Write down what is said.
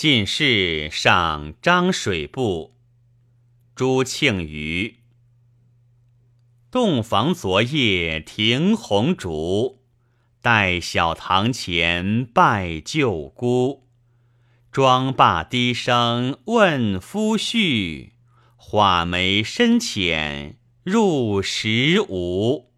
进士上张水部。朱庆余。洞房昨夜停红烛，待小堂前拜旧姑。妆罢低声问夫婿，画眉深浅入时无。